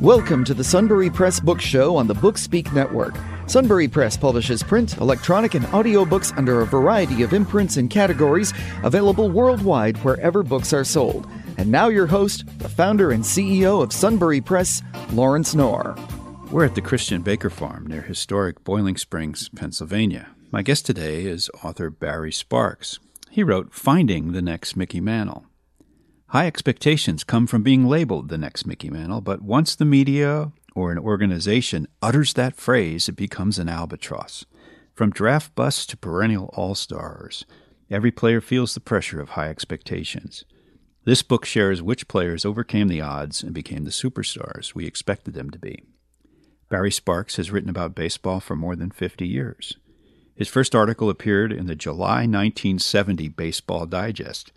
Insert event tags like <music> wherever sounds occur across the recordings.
Welcome to the Sunbury Press Book Show on the Bookspeak Network. Sunbury Press publishes print, electronic, and audiobooks under a variety of imprints and categories available worldwide wherever books are sold. And now, your host, the founder and CEO of Sunbury Press, Lawrence Knorr. We're at the Christian Baker Farm near historic Boiling Springs, Pennsylvania. My guest today is author Barry Sparks. He wrote Finding the Next Mickey Mantle. High expectations come from being labeled the next Mickey Mantle, but once the media or an organization utters that phrase, it becomes an albatross. From draft busts to perennial all stars, every player feels the pressure of high expectations. This book shares which players overcame the odds and became the superstars we expected them to be. Barry Sparks has written about baseball for more than 50 years. His first article appeared in the July 1970 Baseball Digest.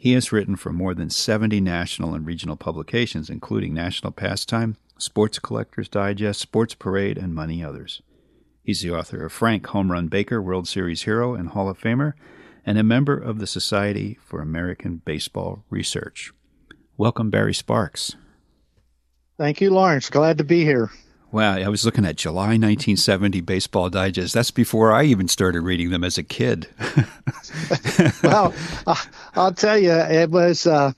He has written for more than 70 national and regional publications, including National Pastime, Sports Collectors Digest, Sports Parade, and many others. He's the author of Frank Home Run Baker, World Series hero and Hall of Famer, and a member of the Society for American Baseball Research. Welcome, Barry Sparks. Thank you, Lawrence. Glad to be here. Wow, I was looking at July 1970 Baseball Digest. That's before I even started reading them as a kid. <laughs> well, uh, I'll tell you, it was uh,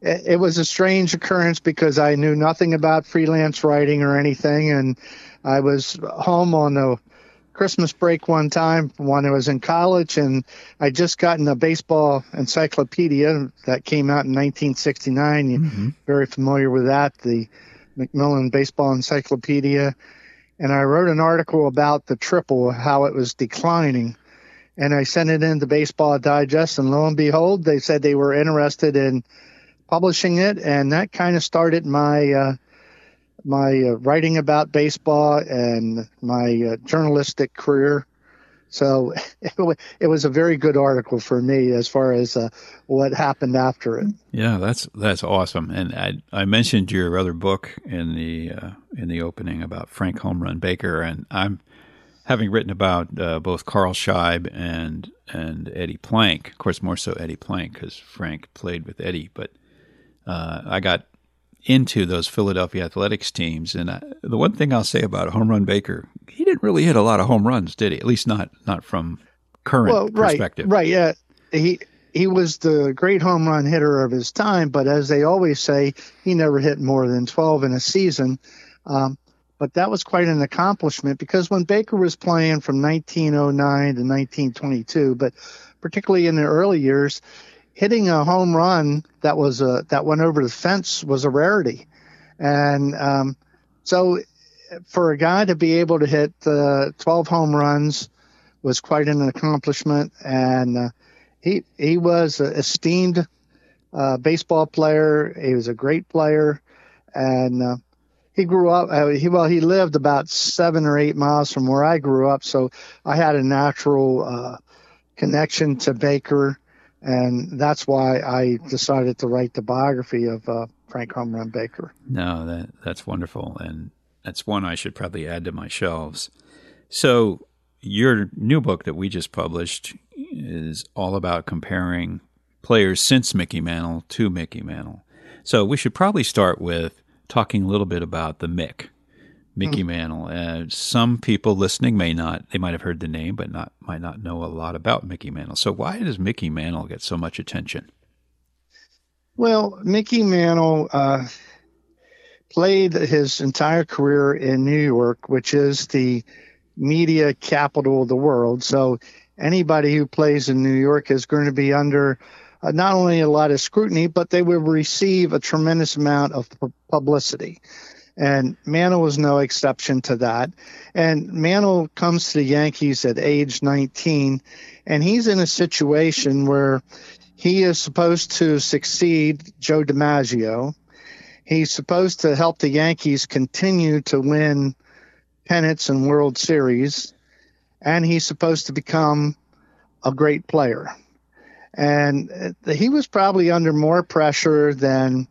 it was a strange occurrence because I knew nothing about freelance writing or anything, and I was home on a Christmas break one time when I was in college, and I just gotten a baseball encyclopedia that came out in 1969. You're mm-hmm. very familiar with that, the Macmillan Baseball Encyclopedia, and I wrote an article about the triple, how it was declining. And I sent it into Baseball Digest, and lo and behold, they said they were interested in publishing it, and that kind of started my uh, my uh, writing about baseball and my uh, journalistic career. So <laughs> it, was a very good article for me as far as uh, what happened after it. Yeah, that's that's awesome. And I I mentioned your other book in the uh, in the opening about Frank Home Run Baker, and I'm having written about uh, both Carl Scheib and and Eddie Plank. Of course, more so Eddie Plank because Frank played with Eddie, but uh, I got into those Philadelphia Athletics teams. And I, the one thing I'll say about Home Run Baker, he didn't really hit a lot of home runs, did he? At least not not from current well, right, perspective. Right. Yeah. He he was the great home run hitter of his time, but as they always say, he never hit more than 12 in a season. Um, but that was quite an accomplishment because when Baker was playing from 1909 to 1922, but particularly in the early years, hitting a home run that was a, that went over the fence was a rarity, and um, so for a guy to be able to hit uh, 12 home runs was quite an accomplishment, and uh, he he was an esteemed uh, baseball player. He was a great player, and uh, he grew up. Uh, he well, he lived about seven or eight miles from where I grew up, so I had a natural uh, connection to Baker and that's why I decided to write the biography of uh, Frank Home Run Baker. No, that that's wonderful, and that's one I should probably add to my shelves. So your new book that we just published is all about comparing players since Mickey Mantle to Mickey Mantle. So we should probably start with talking a little bit about the Mick. Mickey mm-hmm. Mantle. Uh, some people listening may not, they might have heard the name, but not might not know a lot about Mickey Mantle. So why does Mickey Mantle get so much attention? Well, Mickey Mantle uh, played his entire career in New York, which is the media capital of the world. So anybody who plays in New York is going to be under uh, not only a lot of scrutiny, but they will receive a tremendous amount of publicity. And Mantle was no exception to that. And Mantle comes to the Yankees at age 19, and he's in a situation where he is supposed to succeed Joe DiMaggio. He's supposed to help the Yankees continue to win pennants and World Series, and he's supposed to become a great player. And uh, he was probably under more pressure than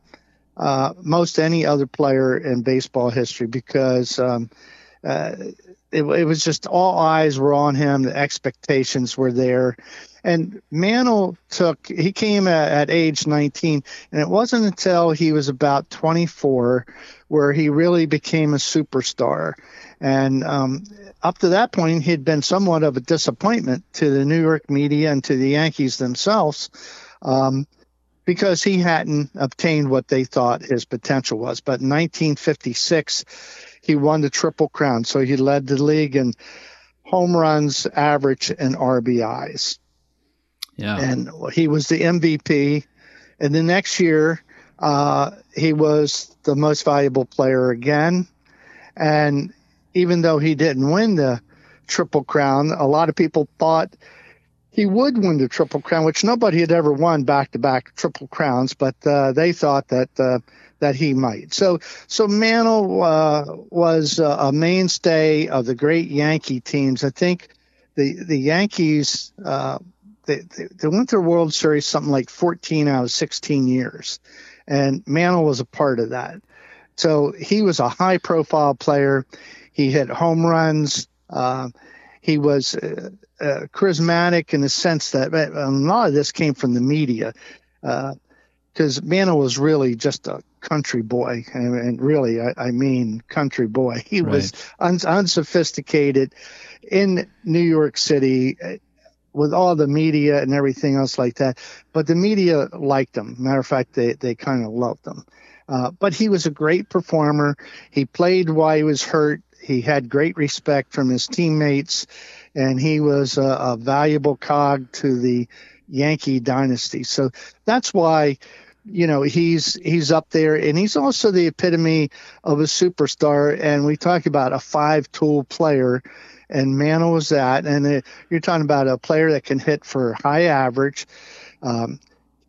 uh, most any other player in baseball history because um, uh, it, it, was just all eyes were on him. The expectations were there, And Mantle took, he came at, at, age 19, and it wasn't until he was about 24 where he really became a superstar. And um, up to that point, he'd been somewhat of a disappointment to the New York media and to the Yankees themselves. Um, because he hadn't obtained what they thought his potential was. But in 1956, he won the Triple Crown. So he led the league in home runs, average, and RBIs. Yeah. And he was the MVP. And the next year, uh, he was the most valuable player again. And even though he didn't win the Triple Crown, a lot of people thought he would win the Triple Crown, which nobody had ever won back to back Triple Crowns, but uh, they thought that uh, that he might. So, so Mantle uh, was a mainstay of the great Yankee teams. I think the the Yankees uh, they, they went to the World Series something like 14 out of 16 years, and Mantle was a part of that. So he was a high profile player. He hit home runs. He was uh, uh, charismatic in the sense that a lot of this came from the media, because uh, Mantle was really just a country boy, and, and really, I, I, mean country boy. He right. was un- unsophisticated in New York City uh, with all the media and everything else like that. But the media liked him. Matter of fact, they, they kind of loved him. Uh, but he was a great performer. He played while he was hurt. He had great respect from his teammates, and he was a, a valuable cog to the Yankee dynasty. So that's why you know he's he's up there and he's also the epitome of a superstar and we talk about a five tool player and Mantle was that and it, you're talking about a player that can hit for high average um,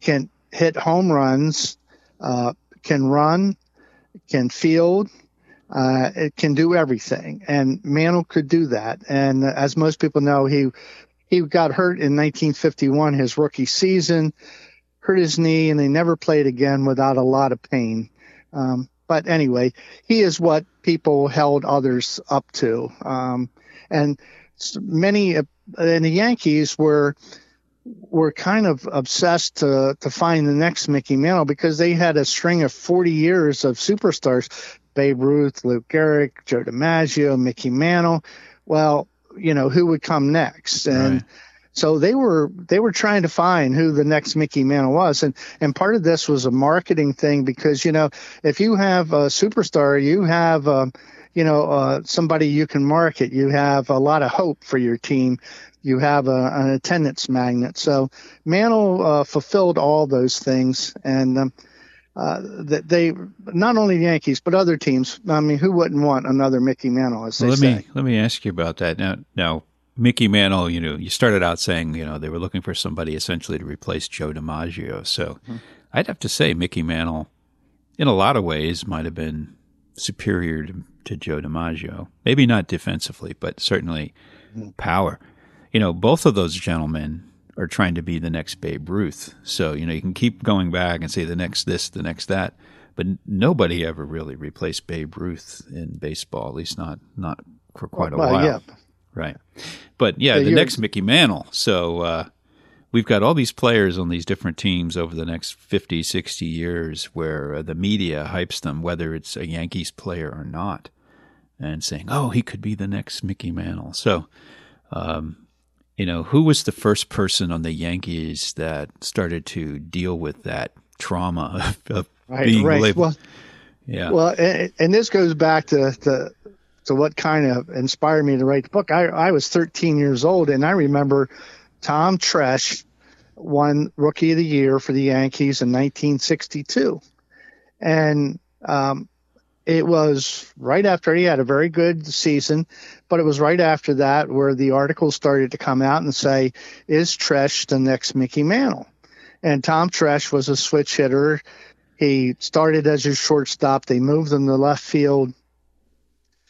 can hit home runs uh, can run can field uh, it can do everything, and Mantle could do that. And as most people know, he he got hurt in 1951, his rookie season, hurt his knee, and he never played again without a lot of pain. Um, but anyway, he is what people held others up to, um, and many and the Yankees were were kind of obsessed to to find the next Mickey Mantle because they had a string of 40 years of superstars. Babe Ruth, Lou Gehrig, Joe DiMaggio, Mickey Mantle. Well, you know, who would come next? And right. so they were they were trying to find who the next Mickey Mantle was. And and part of this was a marketing thing because, you know, if you have a superstar, you have um, you know, uh, somebody you can market. You have a lot of hope for your team. You have a, an attendance magnet. So Mantle uh, fulfilled all those things, and um, uh, that they not only the Yankees but other teams. I mean, who wouldn't want another Mickey Mantle? As they well, let say. me let me ask you about that now. Now, Mickey Mantle, you know, you started out saying you know they were looking for somebody essentially to replace Joe DiMaggio. So, mm-hmm. I'd have to say Mickey Mantle, in a lot of ways, might have been superior to, to Joe DiMaggio. Maybe not defensively, but certainly mm-hmm. power. You know, both of those gentlemen are trying to be the next Babe Ruth. So, you know, you can keep going back and say the next this, the next that, but nobody ever really replaced Babe Ruth in baseball, at least not not for quite a well, while. Yeah. Right. But yeah, the next Mickey Mantle. So uh, we've got all these players on these different teams over the next 50, 60 years where uh, the media hypes them, whether it's a Yankees player or not, and saying, oh, he could be the next Mickey Mantle. So, um, you know, who was the first person on the Yankees that started to deal with that trauma <laughs> of, of right, being right. labeled? Well, yeah. Well, and, and, this goes back to, to to what kind of inspired me to write the book. I, I was 13 years old, and I remember Tom Tresh won Rookie of the Year for the Yankees in 1962, and um, it was right after he had a very good season, but it was right after that where the articles started to come out and say, "Is Tresh the next Mickey Mantle?" And Tom Tresh was a switch hitter. He started as a shortstop. They moved him to left field,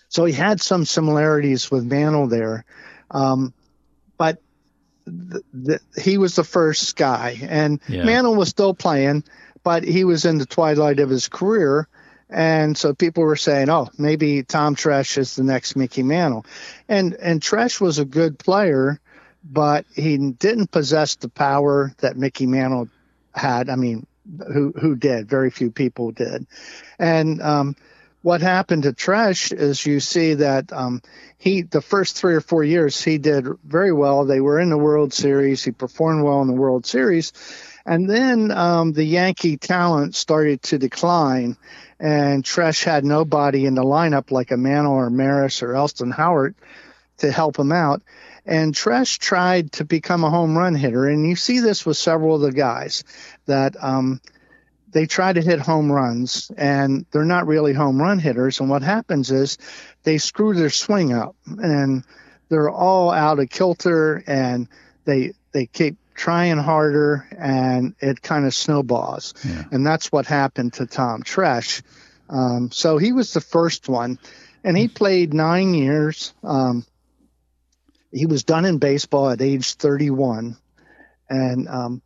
so he had some similarities with Mantle there. Um, but the, the, he was the first guy, and yeah. Mantle was still playing, but he was in the twilight of his career and so people were saying, "Oh, maybe Tom Tresh is the next Mickey Mantle," and and Tresh was a good player, but he didn't possess the power that Mickey Mantle had. I mean, who who did? Very few people did, and um, what happened to Tresh is you see that um, he the first three or four years he did very well. They were in the World Series. He performed well in the World Series, and then um, the Yankee talent started to decline, and Tresh had nobody in the lineup like a Mantle or Maris or Elston Howard to help him out. And Tresh tried to become a home run hitter, and you see this with several of the guys that um, they try to hit home runs and they're not really home run hitters. And what happens is they screw their swing up and they're all out of kilter and they they keep trying harder and it kind of snowballs. Yeah. And that's what happened to Tom Tresh. Um, so he was the first one and he played nine years. Um, he was done in baseball at age 31. And um,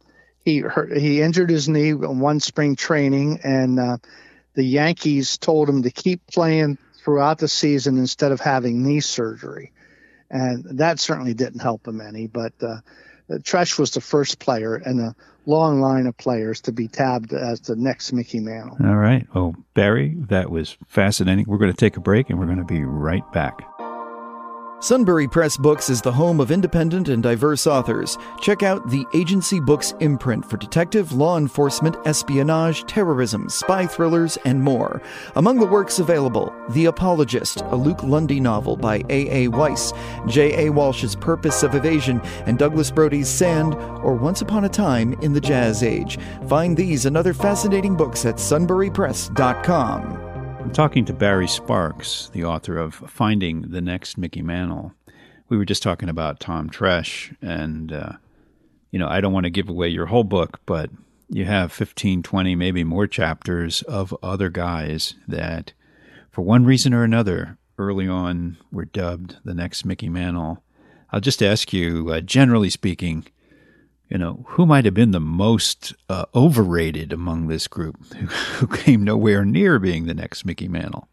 he hurt, he injured his knee in one spring training, and uh, the Yankees told him to keep playing throughout the season instead of having knee surgery, and that certainly didn't help him any. But uh, Uh, Tresh was the first player in a long line of players to be tabbed as the next Mickey Mantle. All right. Well, Barry, that was fascinating. We're going to take a break, and we're going to be right back. Sunbury Press Books is the home of independent and diverse authors. Check out the Agency Books imprint for detective, law enforcement, espionage, terrorism, spy thrillers, and more. Among the works available, The Apologist, a Luke Lundy novel by A. A. Weiss, J. A. Walsh's Purpose of Evasion, and Douglas Brody's Sand, or Once Upon a Time in the Jazz Age. Find these and other fascinating books at sunburypress.com. I'm talking to Barry Sparks, the author of Finding the Next Mickey Mantle. We were just talking about Tom Tresh, and, uh, you know, I don't want to give away your whole book, but you have 15, 20, maybe more chapters of other guys that, for one reason or another, early on were dubbed the next Mickey Mantle. I'll just ask you, uh, generally speaking, you know, who might have been the most uh, overrated among this group <laughs> who, came nowhere near being the next Mickey Mantle?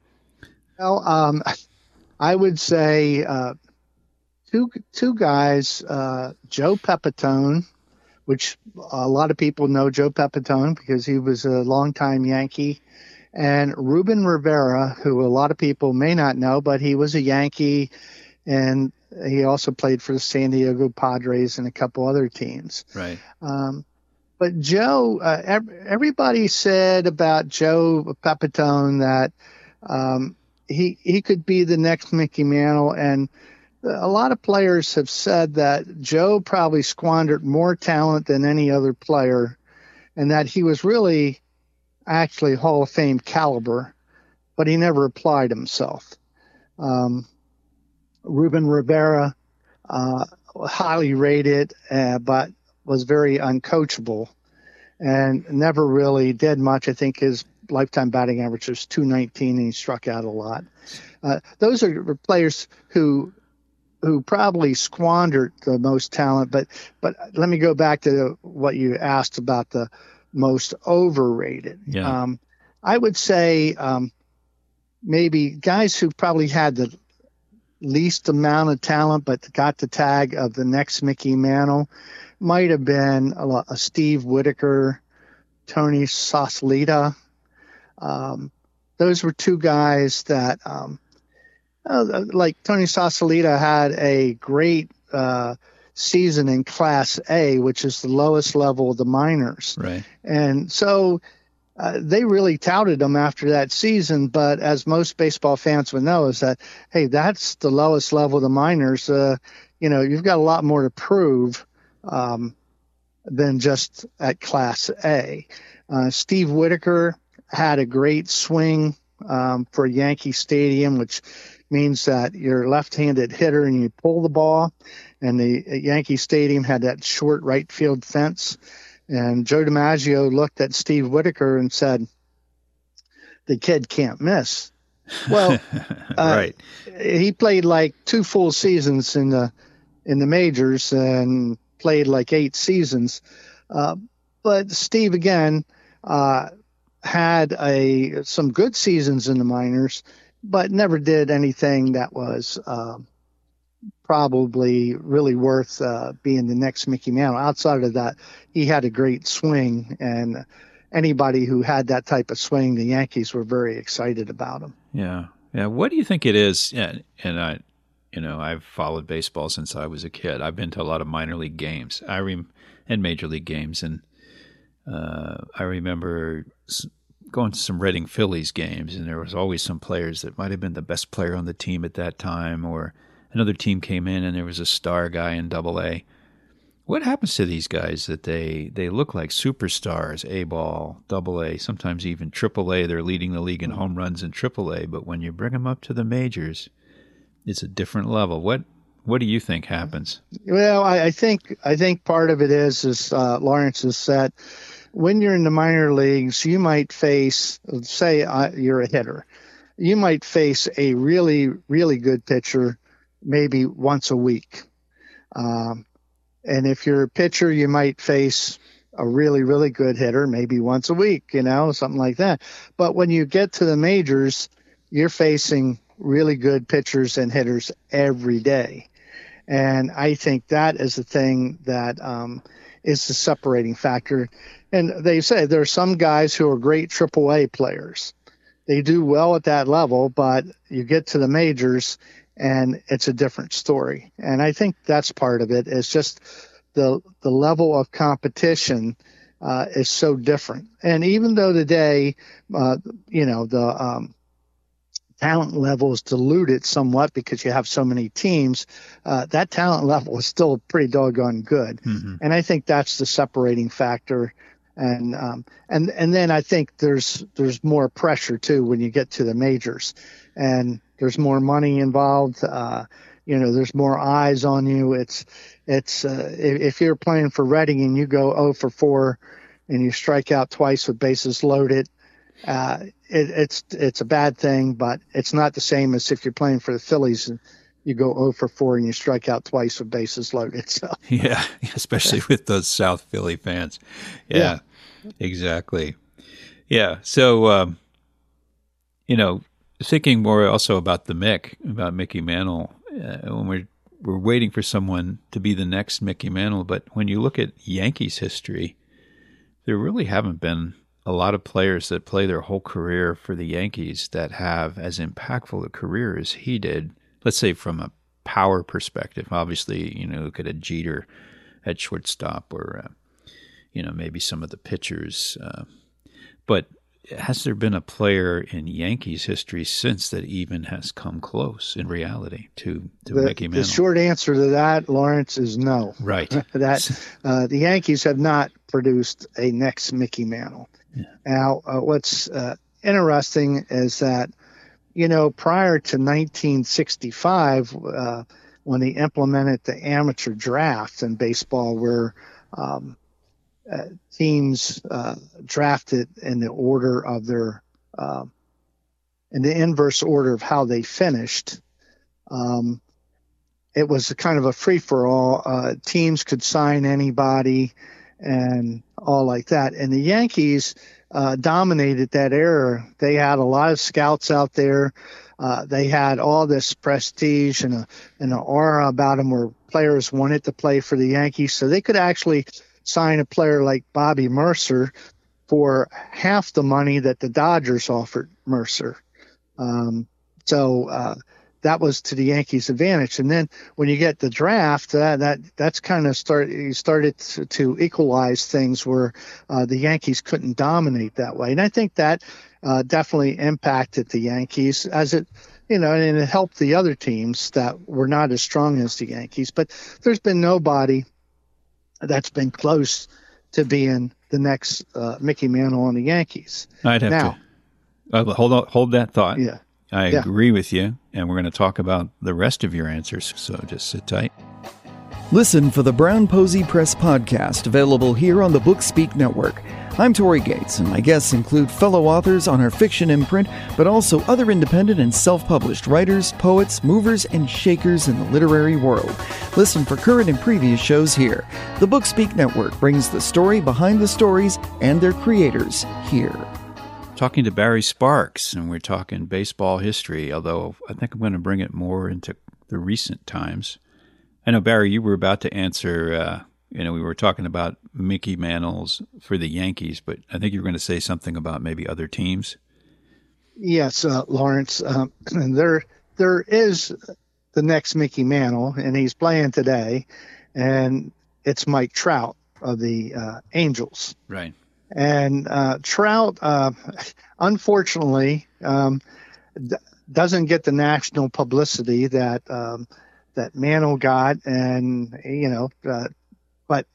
Well, um, I would say uh, two two guys, uh, Joe Pepitone, which a lot of people know Joe Pepitone because he was a longtime Yankee, and Ruben Rivera, who a lot of people may not know, but he was a Yankee and he also played for the San Diego Padres and a couple other teams. Right. Um, but Joe, uh, everybody said about Joe Pepitone that um, he he could be the next Mickey Mantle, and a lot of players have said that Joe probably squandered more talent than any other player, and that he was really actually Hall of Fame caliber, but he never applied himself. Um, Ruben Rivera, uh, highly rated, uh, but was very uncoachable and never really did much. I think his lifetime batting average was 219 and he struck out a lot. Uh, those are players who who probably squandered the most talent. But but let me go back to what you asked about the most overrated. Yeah. Um, I would say um, maybe guys who probably had the least amount of talent, but got the tag of the next Mickey Mantle, might have been a, a Steve Whitaker, Tony Solaita. Um, those were two guys that, um, uh, like Tony Solaita had a great uh, season in Class A, which is the lowest level of the minors. Right. And so uh, they really touted him after that season. But as most baseball fans would know, is that hey, that's the lowest level of the minors. Uh, you know, you've got a lot more to prove um, than just at Class A. Uh, Steve Whitaker had a great swing um, for Yankee Stadium, which means that you're a left-handed hitter and you pull the ball. And the Yankee Stadium had that short right field fence and Joe DiMaggio looked at Steve Whitaker and said, "The kid can't miss." Well, <laughs> uh, right. He played like two full seasons in the in the majors and played like eight seasons. Uh, but Steve again uh, had a some good seasons in the minors, but never did anything that was uh, probably really worth uh, being the next Mickey Mantle. Outside of that, he had a great swing, and anybody who had that type of swing, the Yankees were very excited about him. Yeah, yeah. What do you think it is? Yeah, and I, you know, I've followed baseball since I was a kid. I've been to a lot of minor league games. I rem- and major league games, and uh, I remember going to some Reading Phillies games, and there was always some players that might have been the best player on the team at that time, or another team came in and there was a star guy in Double A. What happens to these guys that they they look like superstars, A ball, Double A, sometimes even Triple A? They're leading the league in home runs in Triple A, but when you bring them up to the majors, it's a different level. What what do you think happens? Well, I, I think I think part of it is is uh, Lawrence has said when you're in the minor leagues, you might face, say, uh, you're a hitter, you might face a really, really good pitcher maybe once a week. Um, and if you're a pitcher, you might face a really, really good hitter maybe once a week, you know, something like that. But when you get to the majors, you're facing really good pitchers and hitters every day. And I think that is the thing that um, is the separating factor. And they say there are some guys who are great AAA players. They do well at that level, but you get to the majors and it's a different story. And I think that's part of it. It's just the the level of competition uh, is so different. And even though today, uh, you know, the um, talent level is diluted somewhat because you have so many teams, uh, that talent <laughs> level is still pretty doggone good. Mm-hmm. And I think that's the separating factor. And um, and and then I think there's there's more pressure too when you get to the majors, and there's more money involved. Uh, you know, there's more eyes on you. It's it's uh, if, you're playing for Reading and you go 0 for 4 and you strike out twice with bases loaded, uh, it, it's it's a bad thing, but it's not the same as if you're playing for the Phillies and you go 0 for 4 and you strike out twice with bases loaded. <laughs> So <laughs> yeah, especially with those South Philly fans. Yeah, yeah. exactly. Yeah, so um, you know, thinking more also about the Mick, about Mickey Mantle, uh, when we're we're waiting for someone to be the next Mickey Mantle, but when you look at Yankees history, there really haven't been a lot of players that play their whole career for the Yankees that have as impactful a career as he did. Let's say from a power perspective, obviously, you know, look at a Jeter at shortstop, or uh, you know, maybe some of the pitchers. Uh, but has there been a player in Yankees history since that even has come close in reality to to the, Mickey Mantle? The short answer to that, Lawrence, is no. Right. <laughs> that <laughs> uh, the Yankees have not produced a next Mickey Mantle. Yeah. Now, uh, what's uh, interesting is that, you know, prior to 1965, uh, when they implemented the amateur draft in baseball, where um, teams uh, drafted in the order of their, in the inverse order of how they finished, um, it was kind of a free for all. teams could sign anybody and all like that. And the Yankees uh, dominated that era. They had a lot of scouts out there. Uh, they had all this prestige and a and an aura about them where players wanted to play for the Yankees. So they could actually sign a player like Bobby Murcer for half the money that the Dodgers offered Murcer. Um, so uh, that was to the Yankees' advantage. And then when you get the draft, uh, that that's kind of start you started to, to, equalize things where uh, the Yankees couldn't dominate that way. And I think that uh, definitely impacted the Yankees as it. You know, and it helped the other teams that were not as strong as the Yankees. But there's been nobody that's been close to being the next uh, Mickey Mantle on the Yankees. I'd have now, to uh, hold on, hold that thought. Yeah. I yeah. agree with you, and we're going to talk about the rest of your answers, so just sit tight. Listen for the Brown Posey Press podcast, available here on the Bookspeak Network. I'm Tori Gates, and my guests include fellow authors on our fiction imprint, but also other independent and self published writers, poets, movers, and shakers in the literary world. Listen for current and previous shows here. The Bookspeak Network brings the story behind the stories and their creators here talking to Barry Sparks, and we're talking baseball history. Although I think I'm going to bring it more into the recent times. I know Barry, you were about to answer. Uh, you know, we were talking about Mickey Mantle's for the Yankees, but I think you were going to say something about maybe other teams. Yes, uh, Lawrence. Um, <clears throat> there, there is the next Mickey Mantle, and he's playing today, and it's Mike Trout of the uh, Angels. Right. And uh, Trout, uh, unfortunately, um, d- doesn't get the national publicity that um, that Mantle got, and you know, uh, but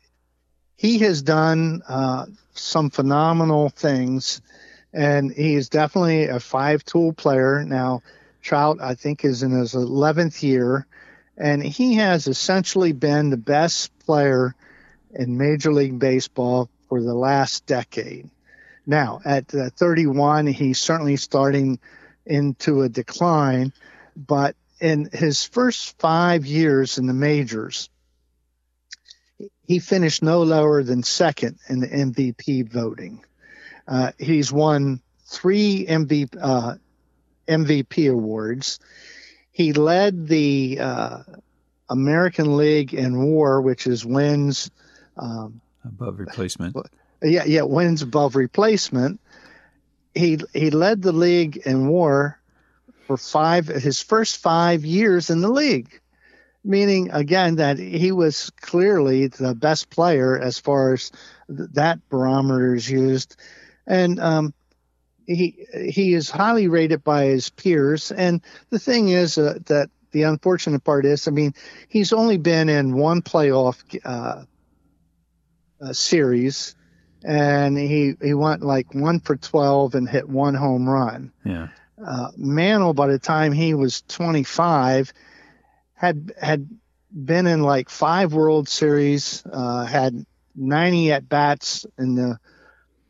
he has done uh, some phenomenal things, and he is definitely a five-tool player now. Trout, I think, is in his 11th year, and he has essentially been the best player in Major League Baseball for the last decade. Now, at uh, 31, he's certainly starting into a decline, but in his first five years in the majors, he finished no lower than second in the MVP voting. Uh, he's won three MVP, uh, MVP awards. He led the uh, American League in WAR, which is wins um, above replacement. Yeah, yeah, wins above replacement. He he led the league in WAR for five his first five years in the league, meaning again that he was clearly the best player as far as th- that barometer is used, and um, he he is highly rated by his peers. And the thing is uh, that the unfortunate part is, I mean, he's only been in one playoff uh, uh, series, and he he went like one for twelve and hit one home run. Yeah. Uh, Mantle, by the time he was 25, had had been in like five World Series, uh, had 90 at bats in the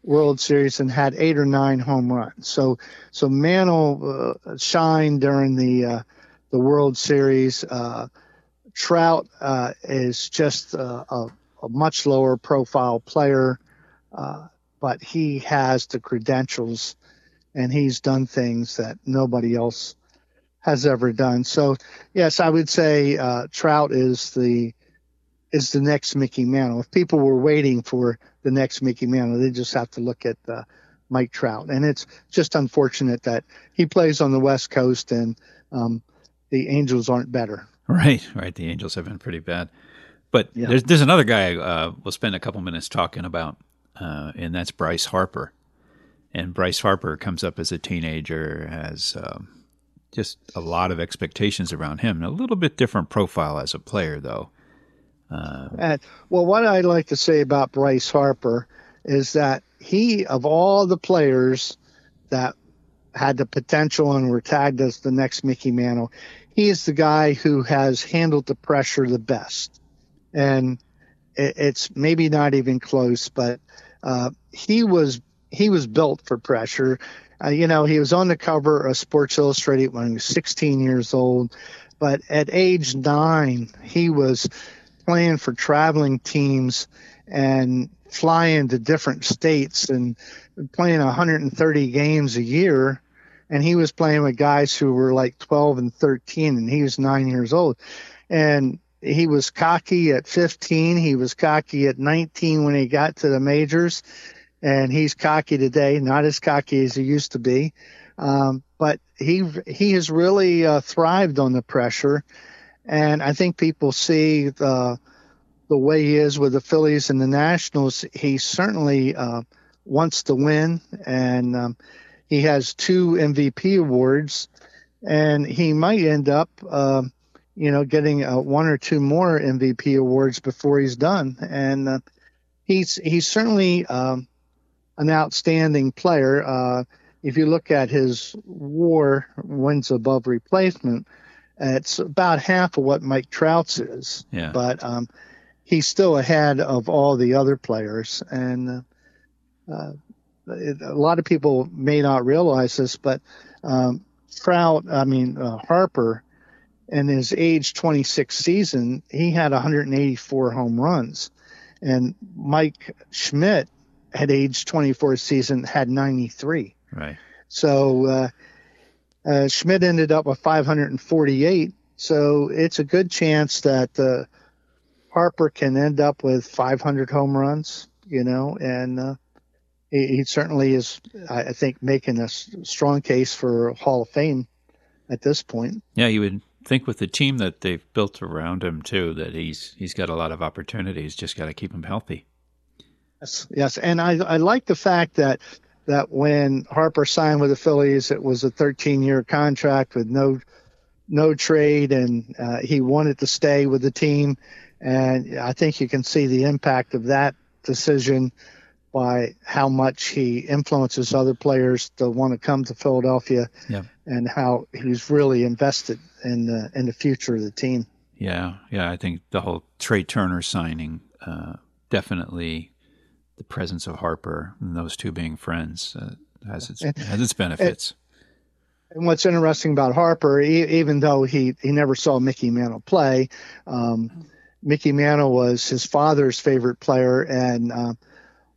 World Series, and had eight or nine home runs. So so Mantle uh, shined during the uh, the World Series. Uh, Trout uh, is just uh, a, a, much lower profile player, but he has the credentials and he's done things that nobody else has ever done. So, yes, I would say uh, Trout is the is the next Mickey Mantle. If people were waiting for the next Mickey Mantle, they just have to look at uh, Mike Trout. And it's just unfortunate that he plays on the West Coast and um, the Angels aren't better. Right, right. The Angels have been pretty bad. But yeah. there's there's another guy uh, we'll spend a couple minutes talking about, uh, and that's Bryce Harper and Bryce Harper comes up as a teenager, has um, just a lot of expectations around him. A little bit different profile as a player, though. Uh, and, well, what I'd like to say about Bryce Harper is that he, of all the players that had the potential and were tagged as the next Mickey Mantle, he is the guy who has handled the pressure the best. And it, it's maybe not even close, but uh, he was he was built for pressure. Uh, you know, he was on the cover of Sports Illustrated when he was 16 years old, but at age nine, he was playing for traveling teams and flying to different states and playing 130 games a year. And he was playing with guys who were like 12 and 13, and he was nine years old. And he was cocky at 15. He was cocky at 19 when he got to the majors and he's cocky today, not as cocky as he used to be. Um, but he he has really uh, thrived on the pressure, and I think people see the the way he is with the Phillies and the Nationals. He certainly uh, wants to win, and um, he has two MVP awards, and he might end up, uh, you know, getting uh, one or two more MVP awards before he's done, and uh, he's he's certainly. Um, an outstanding player. Uh, if you look at his WAR wins above replacement, it's about half of what Mike Trout's is. Yeah. But um, he's still ahead of all the other players, and uh, it, a lot of people may not realize this, but um, Trout, I mean uh, Harper, in his age 26 season, he had 184 home runs, and Mike Schmidt at age 24 season had 93. Right. So uh, uh, Schmidt ended up with 548. So it's a good chance that uh, Harper can end up with 500 home runs, you know, and uh, he, he, certainly is, I think, making a strong case for Hall of Fame at this point. Yeah, you would think with the team that they've built around him too that he's he's got a lot of opportunities. Just got to keep him healthy. Yes, yes, and I I like the fact that that when Harper signed with the Phillies, it was a 13 year contract with no no trade, and uh, he wanted to stay with the team. And I think you can see the impact of that decision by how much he influences other players to want to come to Philadelphia, yeah. and how he's really invested in the in the future of the team. Yeah, yeah, I think the whole Trey Turner signing uh, definitely the presence of Harper and those two being friends uh, has its has its benefits. And what's interesting about Harper, even though he, he never saw Mickey Mantle play, um, Mickey Mantle was his father's favorite player, and uh,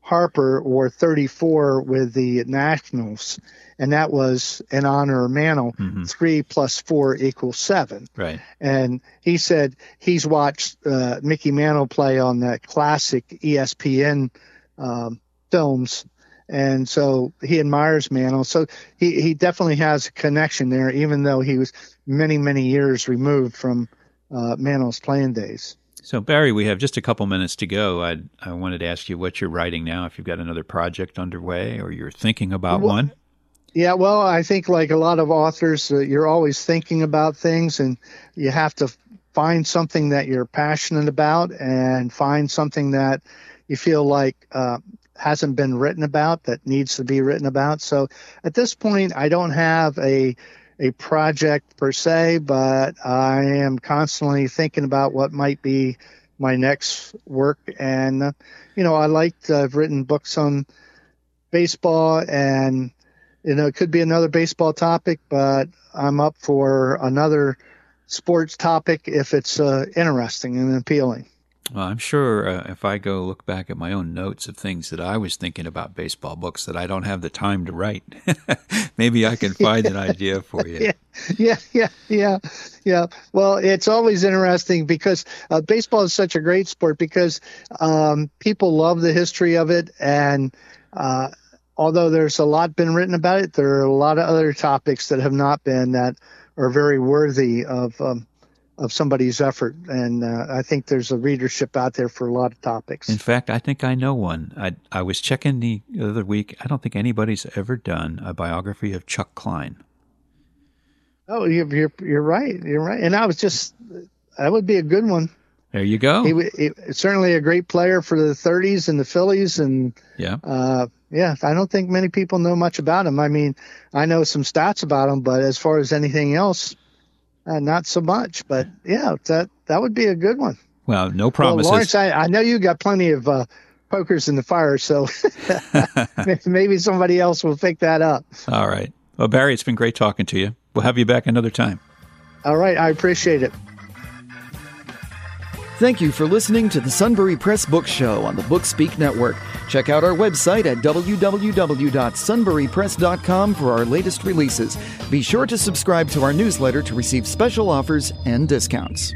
Harper wore 34 with the Nationals, and that was in honor of Mantle. Mm-hmm. Three plus four equals seven. Right. And he said he's watched uh, Mickey Mantle play on that classic ESPN um, films, and so he admires Mantle. So he he definitely has a connection there, even though he was many many years removed from uh, Mantle's playing days. So Barry, we have just a couple minutes to go. I I wanted to ask you what you're writing now. If you've got another project underway, or you're thinking about well, one. Yeah, well, I think like a lot of authors, uh, you're always thinking about things, and you have to find something that you're passionate about, and find something that you feel like uh, hasn't been written about that needs to be written about. So at this point, I don't have a a project per se, but I am constantly thinking about what might be my next work. And, uh, you know, I like, I've written books on baseball and, you know, it could be another baseball topic, but I'm up for another sports topic if it's uh, interesting and appealing. Well, I'm sure uh, if I go look back at my own notes of things that I was thinking about baseball books that I don't have the time to write, <laughs> maybe I can find an idea for you. <laughs> Yeah, yeah, yeah, yeah. Well, it's always interesting because uh, baseball is such a great sport because um, people love the history of it, and uh, although there's a lot been written about it, there are a lot of other topics that have not been that are very worthy of. Um, of somebody's effort. And uh, I think there's a readership out there for a lot of topics. In fact, I think I know one. I, I was checking the other week. I don't think anybody's ever done a biography of Chuck Klein. Oh, you're, you're, you're right. You're right. And I was just, that would be a good one. There you go. He, he certainly a great player for the 30s and the Phillies, and yeah, uh, yeah. I don't think many people know much about him. I mean, I know some stats about him, but as far as anything else, uh, not so much. But yeah, that that would be a good one. Well, no promises. Well, Lawrence, I, I know you got plenty of uh, pokers in the fire, so <laughs> <laughs> maybe somebody else will pick that up. All right. Well, Barry, it's been great talking to you. We'll have you back another time. All right. I appreciate it. Thank you for listening to the Sunbury Press Book Show on the Bookspeak Network. Check out our website at www.sunburypress.com for our latest releases. Be sure to subscribe to our newsletter to receive special offers and discounts.